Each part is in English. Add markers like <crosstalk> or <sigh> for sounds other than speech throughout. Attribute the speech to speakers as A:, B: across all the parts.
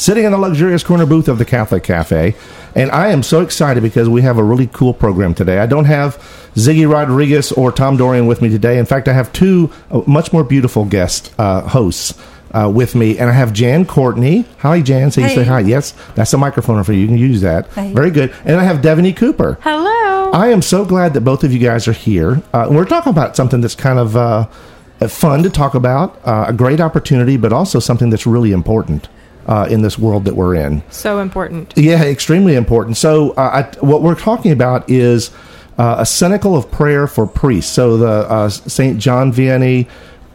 A: sitting in the luxurious corner booth of the Catholic Cafe. And I am so excited because we have a really cool program today. I don't have Ziggy Rodriguez or Tom Dorian with me today. In fact, I have two uh, much more beautiful guest uh, hosts uh, with me. And I have Jan Courtney. Hi, Jan. So you
B: Hey.
A: say hi. Yes, that's a microphone for you. You can use that.
B: Hey.
A: Very good. And I have Devaney Cooper.
B: Hello.
A: I am so glad that both of you guys are here. Uh, we're talking about something that's kind of uh, uh, fun to talk about, uh, a great opportunity, but also something that's really important uh, in this world that we're in.
B: so important.
A: Yeah, extremely important. So, uh, I, what we're talking about is uh, a cenacle of prayer for priests. So, the uh, St. John Vianney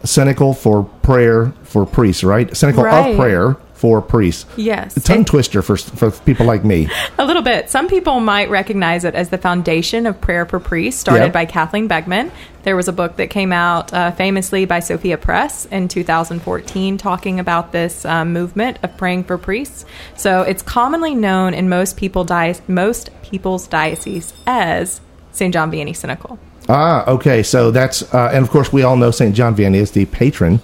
A: cenacle for prayer for priests, right? Cenacle
B: Right.
A: of prayer for priests.
B: Yes.
A: A tongue
B: And
A: twister for, for people like me. <laughs>
B: a little bit. Some people might recognize it as the foundation of prayer for priests, started
A: Yeah.
B: by Kathleen Beckman. There was a book that came out uh, famously by Sophia Press in 2014 talking about this um, movement of praying for priests. So it's commonly known in most people di- most people's diocese as St. John Vianney Cenacle.
A: Ah, okay. So that's uh, and of course we all know Saint John Vianney is the patron,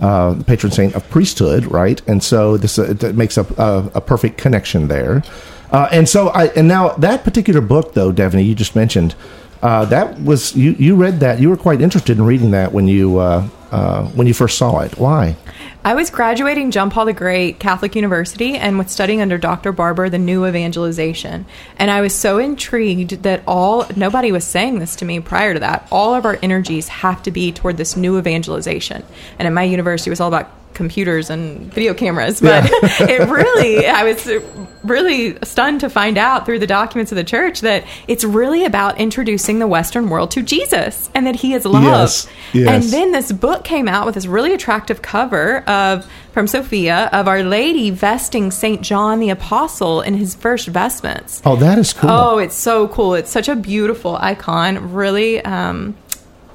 A: uh, the patron saint of priesthood, right? And so this uh, makes up a, a perfect connection there. Uh, and so I and now that particular book though, Devaney, you just mentioned. Uh, that was you. You read that. You were quite interested in reading that when you uh, uh, when you first saw it. Why?
B: I was graduating John Paul the Great Catholic University and was studying under Dr. Barber the new evangelization. And I was so intrigued that all nobody was saying this to me prior to that. All of our energies have to be toward this new evangelization. And at my university it was all about computers and video cameras, but <laughs> it really I was really stunned to find out through the documents of the church that it's really about introducing the western world to Jesus and that he is love.
A: Yes, yes.
B: And then this book came out with this really attractive cover of from Sophia of Our Lady vesting Saint John the Apostle in his first vestments.
A: Oh, that is cool.
B: Oh, it's so cool! It's such a beautiful icon. Really um,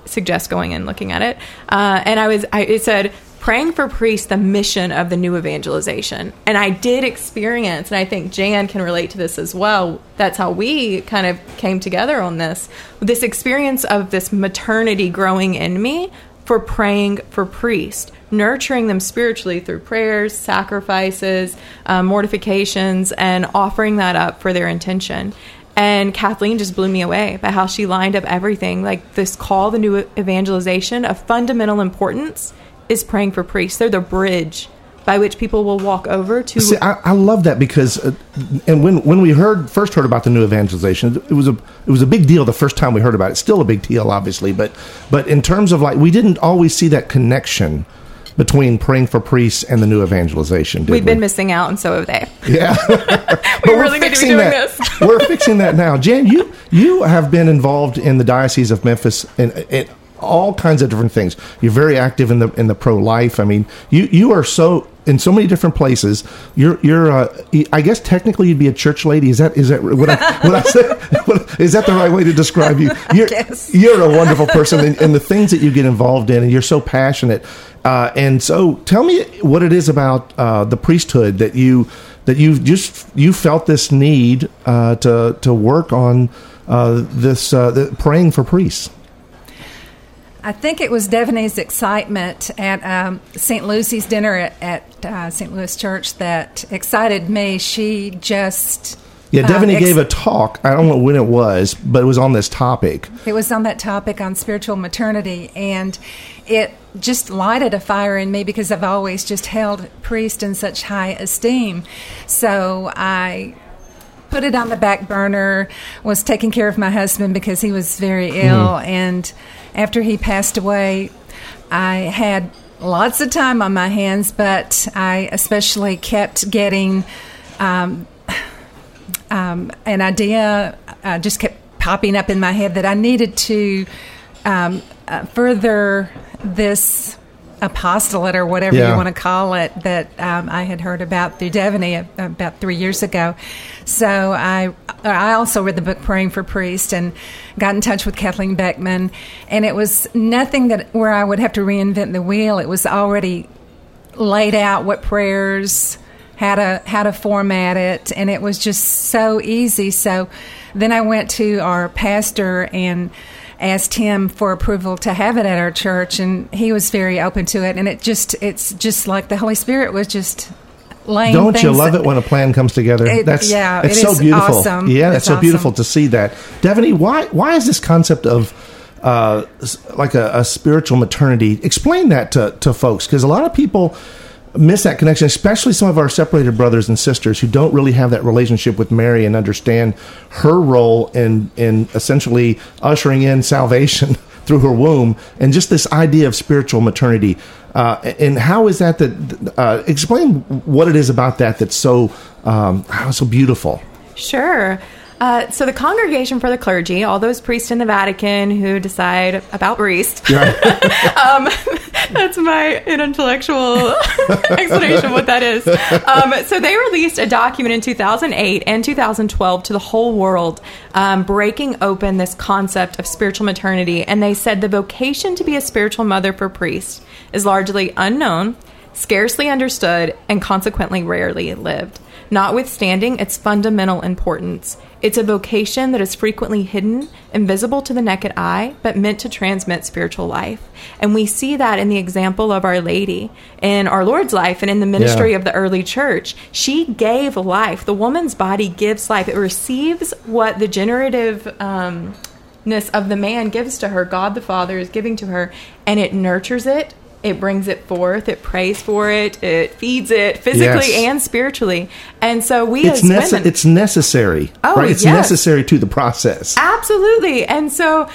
B: suggest going and looking at it. Uh, and I was, I, it said, praying for priests, the mission of the new evangelization. And I did experience, and I think Jan can relate to this as well. That's how we kind of came together on this. This experience of this maternity growing in me for praying for priests, nurturing them spiritually through prayers, sacrifices, uh, mortifications, and offering that up for their intention. And Kathleen just blew me away by how she lined up everything. Like this call, the new evangelization of fundamental importance is praying for priests. They're the bridge by which people will walk over to.
A: See, I, I love that because, uh, and when when we heard first heard about the new evangelization, it was a it was a big deal the first time we heard about it. Still a big deal, obviously, but but in terms of like we didn't always see that connection between praying for priests and the new evangelization. Did
B: We've
A: we?
B: been missing out, and so have they. <laughs>
A: yeah. <laughs>
B: We
A: But we're
B: really need to be
A: fixing
B: doing
A: that.
B: this.
A: we're fixing that now. Jan, you you have been involved in the diocese of Memphis in, in all kinds of different things. You're very active in the in the pro life. I mean, you you are so in so many different places. You're you're uh, I guess technically you'd be a church lady. Is that is that what I, what I said? <laughs> What, is that the right way to describe you? <laughs> You're you're a wonderful person, and, and the things that you get involved in, and you're so passionate. Uh, and so, tell me what it is about uh, the priesthood that you that you just you felt this need uh, to to work on uh, this uh, the, praying for priests.
C: I think it was Devaney's excitement at um, St. Lucy's dinner at, at uh, St. Louis Church that excited me. She just.
A: Yeah,
C: uh,
A: Devaney
C: ex-
A: gave a talk. I don't know when it was, but it was on this topic.
C: It was on that topic on spiritual maternity, and it just lighted a fire in me because I've always just held priest in such high esteem. So I put it on the back burner, was taking care of my husband because he was very ill, and after he passed away, I had lots of time on my hands, but I especially kept getting. Um, um, an idea uh, just kept popping up in my head that I needed to um, uh, further this apostolate or whatever
A: Yeah.
C: you want to call it that um, I had heard about through Devaney about three years ago. So I I also read the book Praying for Priest and got in touch with Kathleen Beckman, and it was nothing that where I would have to reinvent the wheel. It was already laid out what prayers how to how to format it and it was just so easy so then i went to our pastor and asked him for approval to have it at our church and he was very open to it and it just it's just like the holy spirit was just laying
A: Don't you love it when a plan comes together?
C: It-
A: that's
C: yeah,
A: it's
C: it
A: so beautiful.
C: awesome.
A: Yeah,
C: It's
A: it's so
C: awesome.
A: beautiful to see that. Devaney, why why is this concept of uh, like a, a spiritual maternity? Explain that to, to folks because a lot of people miss that connection, especially some of our separated brothers and sisters who don't really have that relationship with Mary and understand her role in in essentially ushering in salvation <laughs> through her womb and just this idea of spiritual maternity. Uh, and how is that that uh, explain what it is about that that's so um, so beautiful?
B: Sure. Uh, so the Congregation for the Clergy, all those priests in the Vatican who decide about priests, <laughs> um, that's my intellectual <laughs> explanation of what that is. Um, so they released a document in 2008 and 2012 to the whole world, um, breaking open this concept of spiritual maternity. And they said the vocation to be a spiritual mother for priests is largely unknown, scarcely understood, and consequently rarely lived. Notwithstanding its fundamental importance, it's a vocation that is frequently hidden, invisible to the naked eye, but meant to transmit spiritual life. And we see that in the example of Our Lady in our Lord's life and in the ministry
A: Yeah.
B: of the early church. She gave life. The woman's body gives life. It receives what the generative um, of the man gives to her. God the Father is giving to her, and it nurtures it. It brings it forth. It prays for it. It feeds it physically
A: Yes.
B: and spiritually. And so we
A: It's
B: as
A: nece-
B: women,
A: it's necessary,
B: Oh,
A: right? It's
B: yes.
A: necessary to the process.
B: Absolutely. And so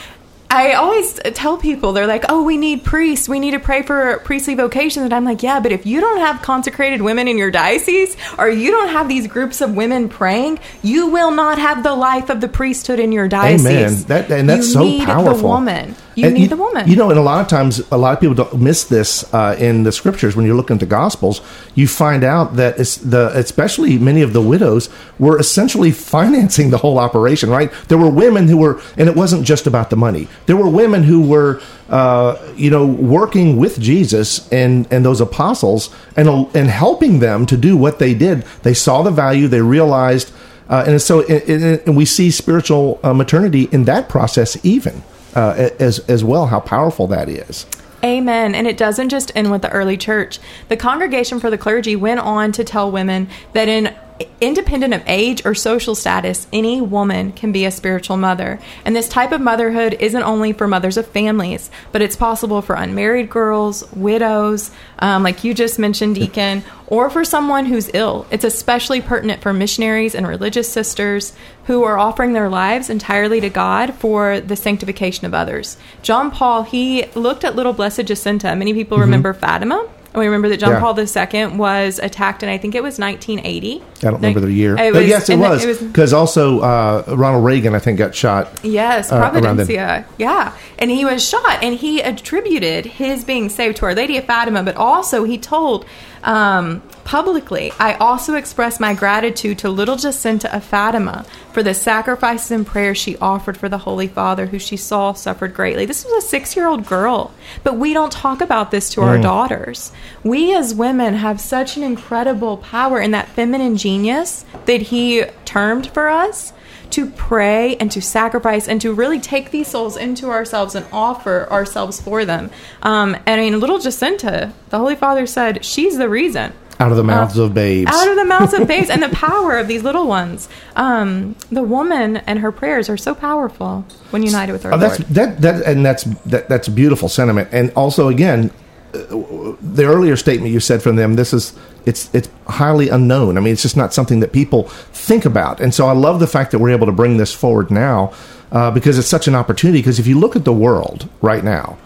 B: I always tell people, they're like, oh, we need priests. We need to pray for priestly vocations. And I'm like, yeah, but if you don't have consecrated women in your diocese or you don't have these groups of women praying, you will not have the life of the priesthood in your diocese.
A: Amen. That and that's
B: you
A: so
B: need
A: powerful.
B: the woman. You
A: And
B: need the woman.
A: You know, and a lot of times, a lot of people don't miss this uh, in the scriptures. When you look into the Gospels, you find out that it's the especially many of the widows were essentially financing the whole operation. Right? There were women who were, and it wasn't just about the money. There were women who were, uh, you know, working with Jesus and and those apostles and and helping them to do what they did. They saw the value. They realized. Uh, and so, and, and- and we see spiritual uh, maternity in that process, even uh, as as well. How powerful that is!
B: Amen. And it doesn't just end with the early church. The Congregation for the Clergy went on to tell women that in independent of age or social status, any woman can be a spiritual mother. And this type of motherhood isn't only for mothers of families, but it's possible for unmarried girls, widows, um, like you just mentioned, Deacon, or for someone who's ill. It's especially pertinent for missionaries and religious sisters who are offering their lives entirely to God for the sanctification of others. John Paul, he looked at little blessed Jacinta. Many people remember Fatima. We remember that John
A: Yeah.
B: Paul II was attacked and I think it was 1980.
A: I don't remember the year. Oh, yes, it was because also uh, Ronald Reagan, I think, got shot.
B: Yes,
A: uh.
B: Providencia. yeah. And he was shot, and he attributed his being saved to Our Lady of Fatima, but also he told um, publicly, I also express my gratitude to little Jacinta of Fatima for the sacrifices and prayers she offered for the Holy Father, who she saw suffered greatly. This was a six year old girl, but we don't talk about this to our
A: Mm.
B: daughters. We as women have such an incredible power in that feminine genius that he termed for us to pray and to sacrifice and to really take these souls into ourselves and offer ourselves for them. Um, and I mean, little Jacinta, the Holy Father said, she's the reason.
A: Out of the mouths of babes.
B: Out of the mouths of <laughs> babes and the power of these little ones. Um, the woman and her prayers are so powerful when united with our
A: Oh, that's
B: Lord.
A: that that and that's that, that's a beautiful sentiment. And also, again, uh, the earlier statement you said from them, this is it's it's highly unknown. I mean, it's just not something that people think about. And so, I love the fact that we're able to bring this forward now uh, because it's such an opportunity. Because if you look at the world right now.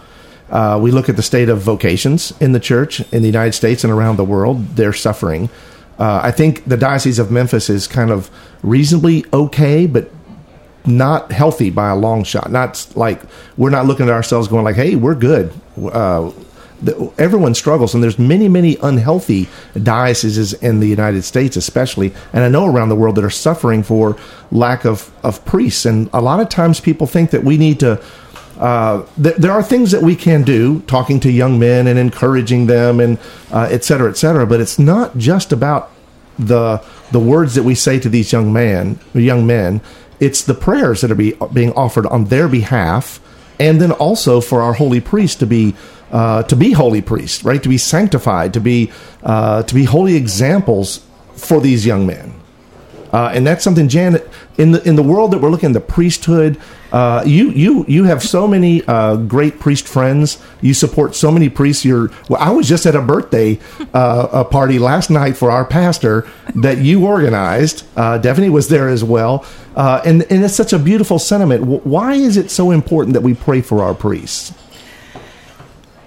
A: Uh, we look at the state of vocations in the church in the United States and around the world. They're suffering. Uh, I think the Diocese of Memphis is kind of reasonably okay, but not healthy by a long shot. Not like we're not looking at ourselves going like, "Hey, we're good." Uh, the, everyone struggles, and there's many, many unhealthy dioceses in the United States, especially, and I know around the world that are suffering for lack of of priests. And a lot of times, people think that we need to. Uh, th- there are things that we can do, talking to young men and encouraging them, and uh, et cetera, et cetera. But it's not just about the the words that we say to these young men, young men. It's the prayers that are be, being offered on their behalf, and then also for our holy priest to be uh, to be holy priests, right? To be sanctified, to be uh, to be holy examples for these young men. Uh, and that's something, Janet, in the in the world that we're looking the priesthood. Uh, you you you have so many uh, great priest friends. You support so many priests. You're well. I was just at a birthday uh, a party last night for our pastor that you organized. Uh, Daphne was there as well, uh, and and it's such a beautiful sentiment. Why is it so important that we pray for our priests?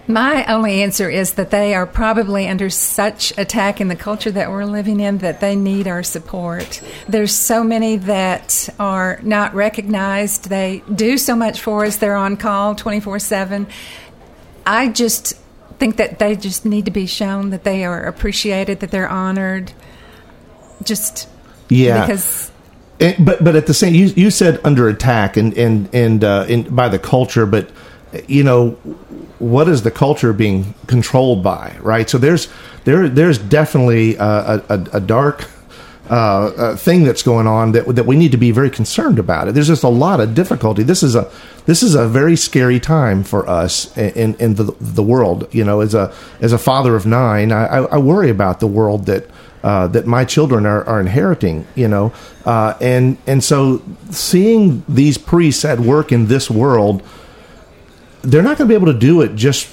C: My only answer is that they are probably under such attack in the culture that we're living in that they need our support. There's so many that are not recognized. They do so much for us. They're on call 24 7. I just think that they just need to be shown that they are appreciated, that they're honored. Just
A: yeah.
C: because
A: It, but but at the same, you you said under attack and and and uh, in, by the culture, but you know what is the culture being controlled by, right? So there's there there's definitely a, a, a dark. Uh, uh, thing that's going on that that we need to be very concerned about it. There's just a lot of difficulty. This is a this is a very scary time for us in in the the world. You know, as a as a father of nine, I, I, I worry about the world that uh, that my children are, are inheriting. You know, uh, and and so seeing these priests at work in this world they're not going to be able to do it just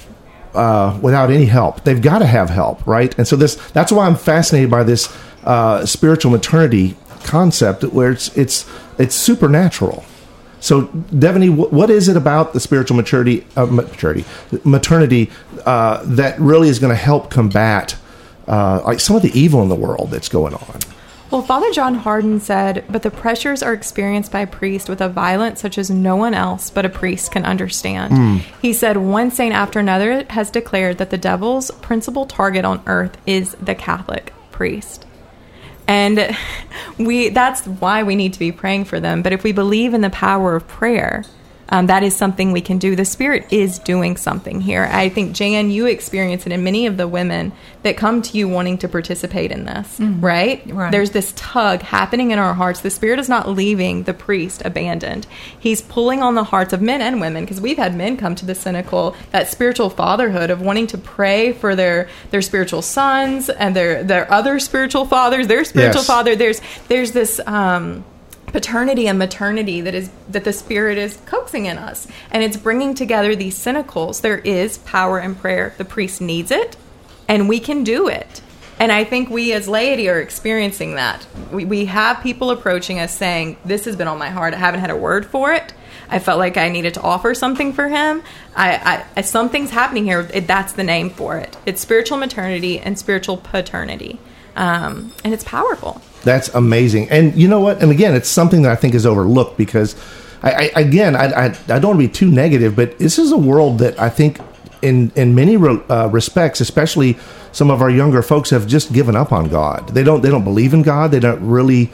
A: uh, without any help. They've got to have help, right? And so this that's why I'm fascinated by this uh, spiritual maternity concept, where it's it's it's supernatural. So, Devaney, what is it about the spiritual maturity, uh, maturity, maternity uh, that really is going to help combat uh, like some of the evil in the world that's going on?
B: Well, Father John Hardon said, but the pressures are experienced by a priest with a violence such as no one else but a priest can understand.
A: Hmm.
B: He said, one saint after another has declared that the devil's principal target on earth is the Catholic priest. And <laughs> we that's why we need to be praying for them. But if we believe in the power of prayer, um, that is something we can do. The Spirit is doing something here. I think, Jan, you experience it in many of the women that come to you wanting to participate in this, right?
C: Right.
B: There's this tug happening in our hearts. The Spirit is not leaving the priest abandoned. He's pulling on the hearts of men and women because we've had men come to the cenacle, that spiritual fatherhood of wanting to pray for their their spiritual sons and their their other spiritual fathers, their spiritual
A: Yes.
B: father. There's there's this. Um, paternity and maternity that is that the spirit is coaxing in us. And it's bringing together these cenacles there is power in prayer. The priest needs it and we can do it. And i think we as laity are experiencing that. We, we have people approaching us saying this has been on my heart. I haven't had a word for it. I felt like i needed to offer something for him. I, I something's happening here. It, that's the name for it. It's spiritual maternity and spiritual paternity. Um, and it's powerful
A: That's amazing. And you know what? And again, it's something that I think is overlooked because, I, I again, I, I, I don't want to be too negative, but this is a world that I think, in in many uh, respects, especially some of our younger folks, have just given up on God. They don't they don't believe in God. They don't really.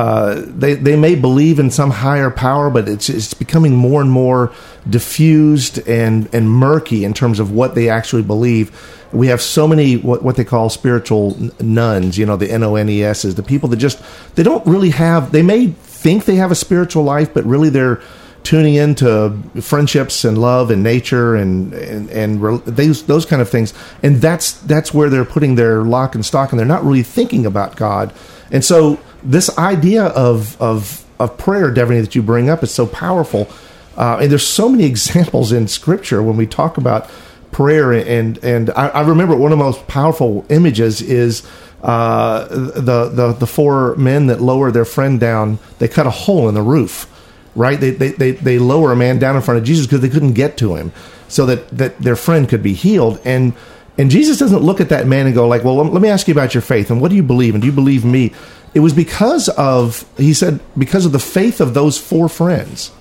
A: Uh, they they may believe in some higher power, but it's it's becoming more and more diffused and and murky in terms of what they actually believe. We have so many what what they call spiritual nuns, you know, the N O N E S is the people that just they don't really have. They may think they have a spiritual life, but really they're tuning into friendships and love and nature and and and re- those those kind of things. And that's that's where they're putting their lock and stock, and they're not really thinking about God. And so this idea of of of prayer, Devaney, that you bring up is so powerful. Uh, and there's so many <laughs> examples in Scripture when we talk about prayer. And and I, I remember one of the most powerful images is uh, the the the four men that lower their friend down. They cut a hole in the roof, right? They they they, they lower a man down in front of Jesus because they couldn't get to him, so that that their friend could be healed. And and Jesus doesn't look at that man and go like, "Well, let me ask you about your faith and what do you believe and do you believe me?" It was because of he said because of the faith of those four friends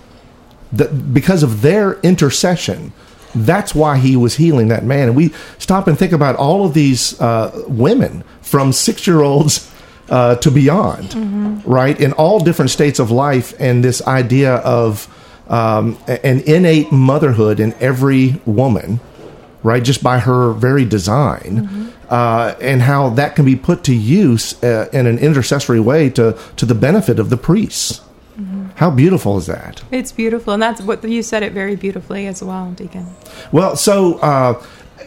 A: that because of their intercession That's why he was healing that man. And we stop and think about all of these uh, women from six year olds uh, to beyond, right? In all different states of life, and this idea of um, an innate motherhood in every woman, right? Just by her very design, uh, and how that can be put to use uh, in an intercessory way to to the benefit of the priests. How beautiful is that?
B: It's beautiful, and that's what you said it very beautifully as well, Deacon.
A: Well, so uh,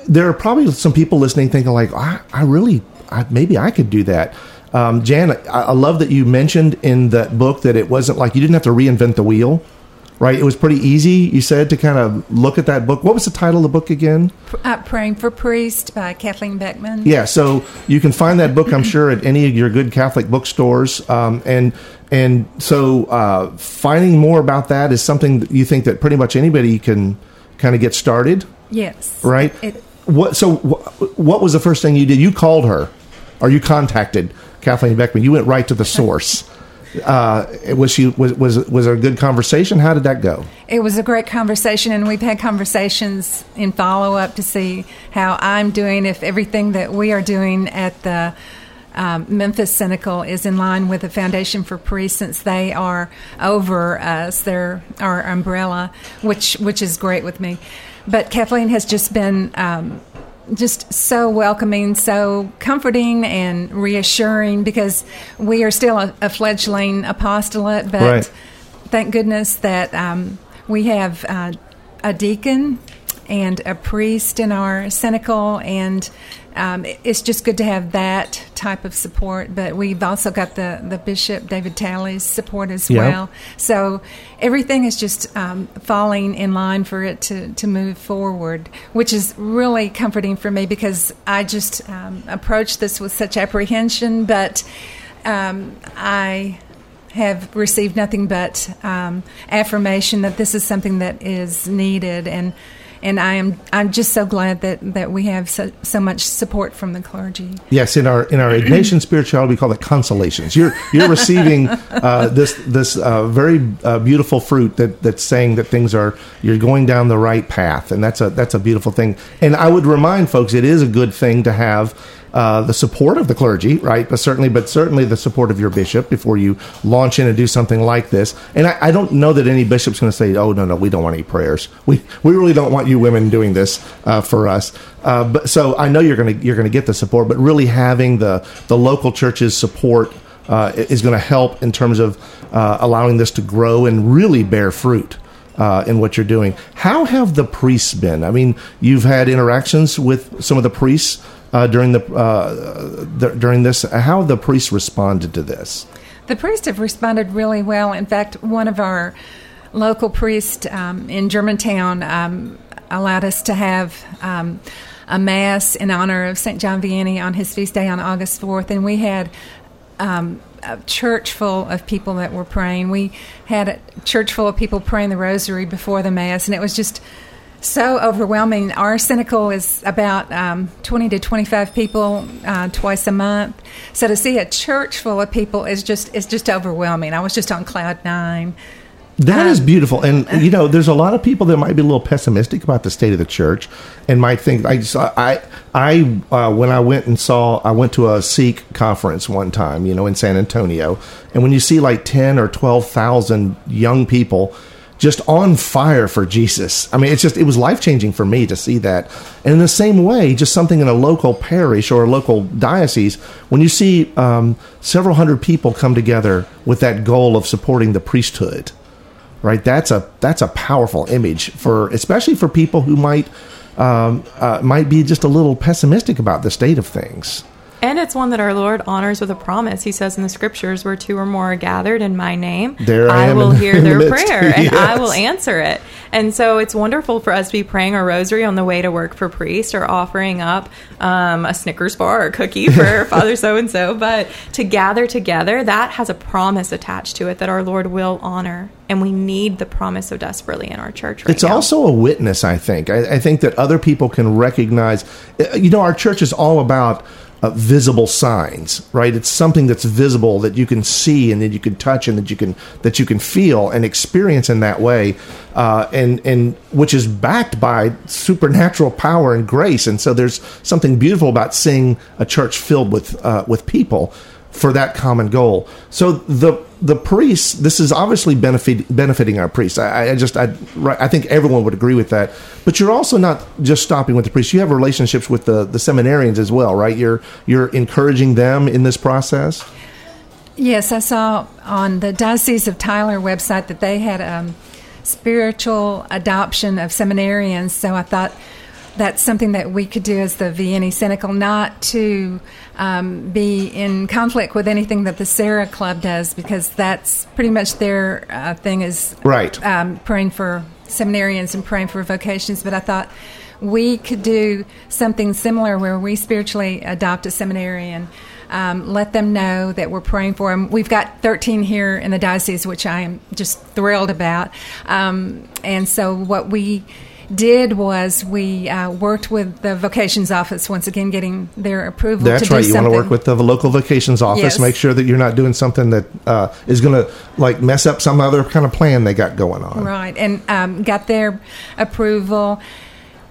A: there are probably some people listening thinking like, I, I really, I, maybe I could do that. Um, Jan, I, I love that you mentioned in that book that it wasn't like you didn't have to reinvent the wheel, right? It was pretty easy. You said to kind of look at that book. What was the title of the book again?
C: Uh, Praying for Priest by Kathleen Beckman.
A: Yeah, so you can find that book, I'm sure, at any of your good Catholic bookstores. Um, and and so uh, finding more about that is something that you think that pretty much anybody can kind of get started,
C: Yes.
A: right?
C: It,
A: What? So wh- what was the first thing you did? You called her, or you contacted Kathleen Beckman. You went right to the source. Uh, was she was was was a good conversation? How did that go?
C: it was a great conversation, and we've had conversations in follow up to see how I'm doing, if everything that we are doing at the um, Memphis Cenacle is in line with the Foundation for Priests, since they are over us, they're our umbrella, which which is great with me. But Kathleen has just been. Um, just so welcoming, so comforting and reassuring because we are still a, a fledgling apostolate, but
A: Right.
C: thank goodness that um, we have uh, a deacon and a priest in our cenacle, and um, it's just good to have that type of support. But we've also got the, the Bishop David Talley's support as
A: Yeah.
C: well. So everything is just um, falling in line for it to, to move forward, which is really comforting for me because I just um, approached this with such apprehension, but um, I have received nothing but um, affirmation that this is something that is needed and and I am I'm just so glad that, that we have so, so much support from the clergy.
A: Yes, in our in our Ignatian spirituality, we call it consolations. You're you're receiving uh, this this uh, very uh, beautiful fruit that that's saying that things are you're going down the right path, and that's a that's a beautiful thing. And I would remind folks, it is a good thing to have. Uh, the support of the clergy, right? But certainly, but certainly the support of your bishop before you launch in and do something like this. And I, I don't know that any bishop's going to say, "Oh no, no, we don't want any prayers. We we really don't want you women doing this uh, for us." Uh, but so I know you're going to you're going to get the support, but really having the the local church's support uh, is going to help in terms of uh, allowing this to grow and really bear fruit uh, in what you're doing. How have the priests been? I mean, you've had interactions with some of the priests uh, during the uh, th- during this. How the priests responded to this?
C: The priests have responded really well. In fact, one of our local priests um, in Germantown um, allowed us to have um, a mass in honor of St. John Vianney on his feast day on August 4th, and we had um, a church full of people that were praying. We had a church full of people praying the rosary before the mass, and it was just so overwhelming. Our cenacle is about um, 20 to 25 people uh, twice a month. So to see a church full of people is just is just overwhelming. I was just on cloud nine.
A: That is
C: Um,
A: beautiful, and you know, there's a lot of people that might be a little pessimistic about the state of the church, and might think I just, I I uh, when I went and saw I went to a SEEK conference one time, you know, in San Antonio, and when you see like ten or twelve thousand young people just on fire for Jesus, I mean, it's just it was life changing for me to see that, and in the same way, just something in a local parish or a local diocese, when you see um, several hundred people come together with that goal of supporting the priesthood right? That's a that's a powerful image for especially for people who might um, uh, might be just a little pessimistic about the state of things
B: And it's one that our Lord honors with a promise. He says in the scriptures, where two or more are gathered in my name,
A: There I am
B: will
A: in-
B: hear
A: in
B: their
A: midst. <laughs>
B: prayer and I will answer it. And so it's wonderful for us to be praying our rosary on the way to work for priest or offering up um, a Snickers bar or cookie for <laughs> Father so and so. But to gather together, that has a promise attached to it that our Lord will honor. And we need the promise so desperately in our church right
A: it's
B: now.
A: also a witness i think I, I think that other people can recognize uh, you know our church is all about uh, visible signs, right? It's something that's visible that you can see and that you can touch and that you can that you can feel and experience in that way, uh, and and which is backed by supernatural power and grace. And so there's something beautiful about seeing a church filled with uh, with people for that common goal. So the the priests, this is obviously benefit, benefiting our priests. I, I just, I, I think everyone would agree with that. But you're also not just stopping with the priests. You have relationships with the, the seminarians as well, right? You're you're encouraging them in this process.
C: Yes, I saw on the Diocese of Tyler website that they had a um, spiritual adoption of seminarians. So I thought that's something that we could do as the Vianney Cenacle, not to um, be in conflict with anything that the Serra Club does, because that's pretty much their uh, thing is
A: right
C: um, praying for seminarians and praying for vocations. But I thought we could do something similar where we spiritually adopt a seminarian. Um, let them know that we're praying for them. We've got 13 here in the diocese, which I am just thrilled about. Um, and so, what we did was we uh, worked with the vocations office once again, getting their approval.
A: That's right. You want to work with the local vocations office. Yes. Make sure that you're not doing something that uh, is going to like mess up some other kind of plan they got going on.
C: Right, and um, got their approval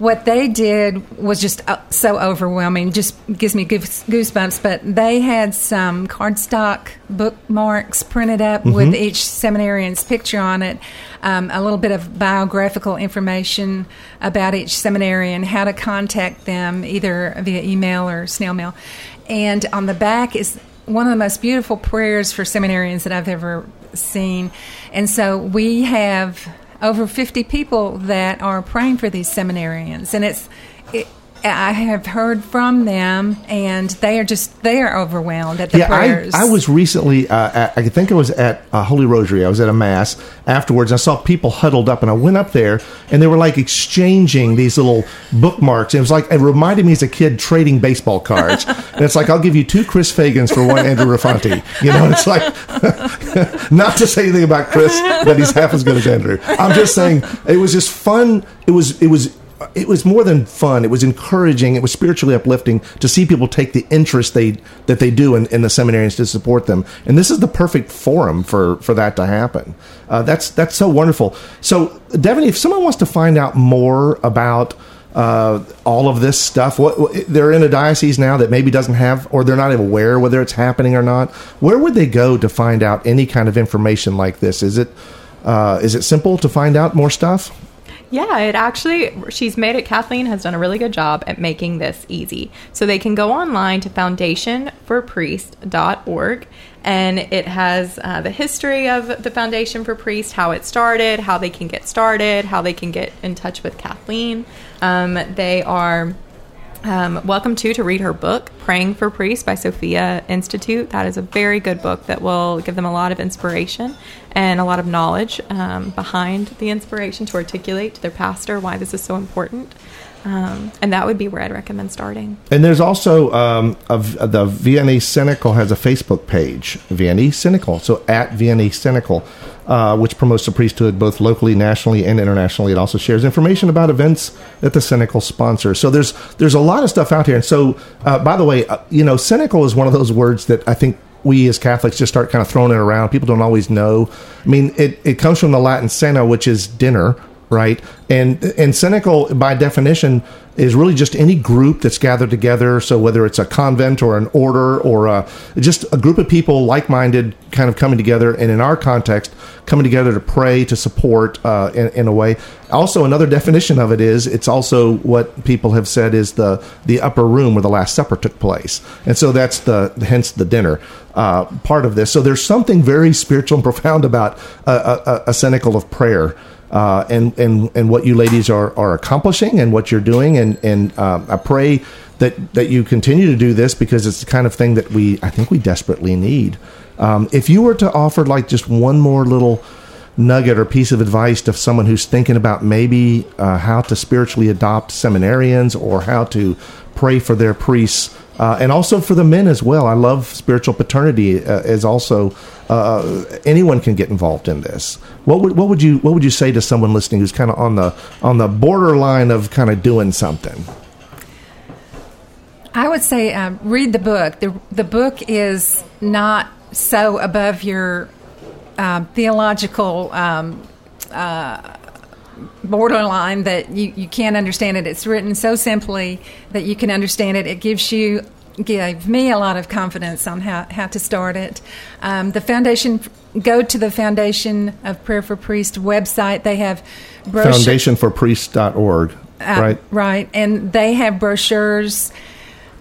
C: what they did was just uh, so overwhelming. Just gives me goosebumps. But they had some cardstock bookmarks printed up mm-hmm. with each seminarian's picture on it, um, a little bit of biographical information about each seminarian, how to contact them either via email or snail mail, and on the back is one of the most beautiful prayers for seminarians that I've ever seen. And so we have over 50 people that are praying for these seminarians. And it's, it, I have heard from them, and they are just they are overwhelmed at the yeah, prayers.
A: I, I was recently, uh, at, I think it was at uh, Holy Rosary. I was at a mass afterwards. I saw people huddled up, and I went up there, and they were like exchanging these little bookmarks. It was like it reminded me as a kid trading baseball cards. <laughs> and it's like I'll give you two Chris Fagans for one Andrew Raffanti. You know, it's like <laughs> not to say anything about Chris that he's half as good as Andrew. I'm just saying it was just fun. It was it was it was more than fun. It was encouraging. It was spiritually uplifting to see people take the interest they that they do in, in the seminarians to support them. And this is the perfect forum for for that to happen. Uh, that's that's so wonderful. So, Devin, if someone wants to find out more about uh, all of this stuff, what they're in a diocese now that maybe doesn't have, or they're not even aware whether it's happening or not. Where would they go to find out any kind of information like this? Is it uh, is it simple to find out more stuff?
B: Yeah, it actually, she's made it, Kathleen has done a really good job at making this easy. So they can go online to foundationforpriest.org and it has uh, the history of the Foundation for Priest, how it started, how they can get started, how they can get in touch with Kathleen. Um, they are um, welcome to to read her book, Praying for Priests by Sophia Institute. That is a very good book that will give them a lot of inspiration and a lot of knowledge um, behind the inspiration to articulate to their pastor why this is so important. Um, and that would be where I'd recommend starting.
A: And there's also um, a, the Vianney Cenacle has a Facebook page, Vianney Cenacle. So at Vianney Cenacle, uh, which promotes the priesthood both locally, nationally, and internationally. It also shares information about events that the Cenacle sponsors. So there's there's a lot of stuff out here. And so, uh, by the way, uh, you know, Cenacle is one of those words that I think we as Catholics just start kind of throwing it around. People don't always know. I mean, it, it comes from the Latin cena, which is dinner, right? And and cenacle by definition is really just any group that's gathered together. So whether it's a convent or an order or a, just a group of people like-minded, kind of coming together, and in our context, coming together to pray, to support uh, in, in, a way. Also, another definition of it is it's also what people have said is the the upper room where the Last Supper took place, and so that's the hence the dinner uh, part of this. So there's something very spiritual and profound about a, a, a cenacle of prayer uh, and and and what you ladies are are accomplishing and what you're doing. And and uh, I pray that that you continue to do this because it's the kind of thing that we I think we desperately need. Um, if you were to offer like just one more little nugget or piece of advice to someone who's thinking about maybe uh, how to spiritually adopt seminarians or how to pray for their priests uh, and also for the men as well. I love spiritual paternity uh, as also uh, anyone can get involved in this. What would what would you what would you say to someone listening who's kind of on the on the borderline of kind of doing something?
C: I would say uh, read the book. The, the book is not so above your um, theological um, uh, borderline that you, you can't understand it. It's written so simply that you can understand it. It gives you gave me a lot of confidence on how, how to start it. Um, the foundation, go to the Foundation of Prayer for Priest website. They have brochures.
A: Foundationforpriest.org,
C: Uh,
A: right?
C: Right. And they have brochures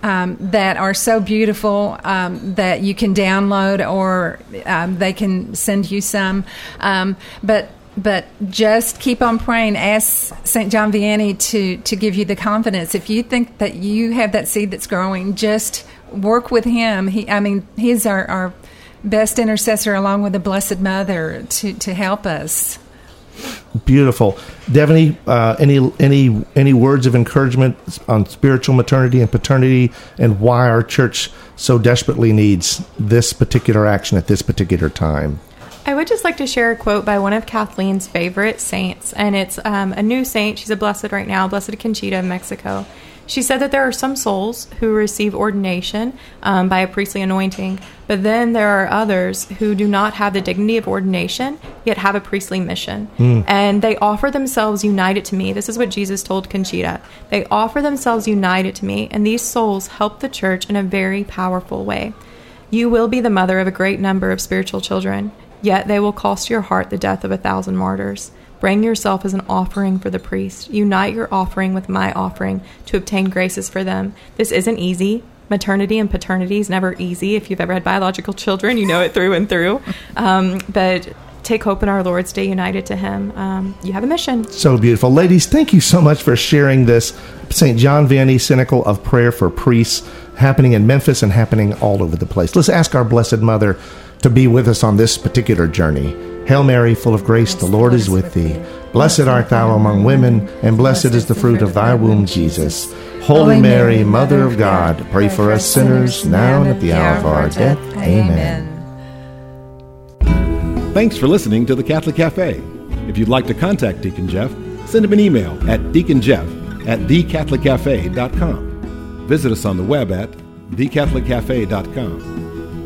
C: um, that are so beautiful um, that you can download or um, they can send you some. Um, but but just keep on praying. Ask St. John Vianney to, to give you the confidence. If you think that you have that seed that's growing, just work with him. He, I mean, he's our, our best intercessor along with the Blessed Mother to, to help us.
A: Beautiful, Devaney. Uh, any any any words of encouragement on spiritual maternity and paternity, and why our church so desperately needs this particular action at this particular time?
B: I would just like to share a quote by one of Kathleen's favorite saints, and it's um, a new saint. She's a blessed right now, Blessed Conchita of Mexico. She said that there are some souls who receive ordination um, by a priestly anointing, but then there are others who do not have the dignity of ordination, yet have a priestly mission. And they offer themselves united to me. This is what Jesus told Conchita. They offer themselves united to me, and these souls help the church in a very powerful way. You will be the mother of a great number of spiritual children, yet they will cost your heart the death of a thousand martyrs. Bring yourself as an offering for the priest. Unite your offering with my offering to obtain graces for them. This isn't easy. Maternity and paternity is never easy. If you've ever had biological children, you know it through and through. <laughs> Um, but take hope in our Lord, stay united to Him. Um, you have a mission.
A: So beautiful. Ladies, thank you so much for sharing this St. John Vianney Cenacle of Prayer for Priests happening in Memphis and happening all over the place. Let's ask our Blessed Mother to be with us on this particular journey. Hail Mary, full of grace, the Lord is with thee. Blessed art thou among women, and blessed is the fruit of thy womb, Jesus. Holy Mary, Mother of God, pray for us sinners, now and at the hour of our death. Amen.
D: Thanks for listening to the Catholic Cafe. If you'd like to contact Deacon Jeff, send him an email at deaconjeff at thecatholiccafe.com. Visit us on the web at thecatholiccafe.com.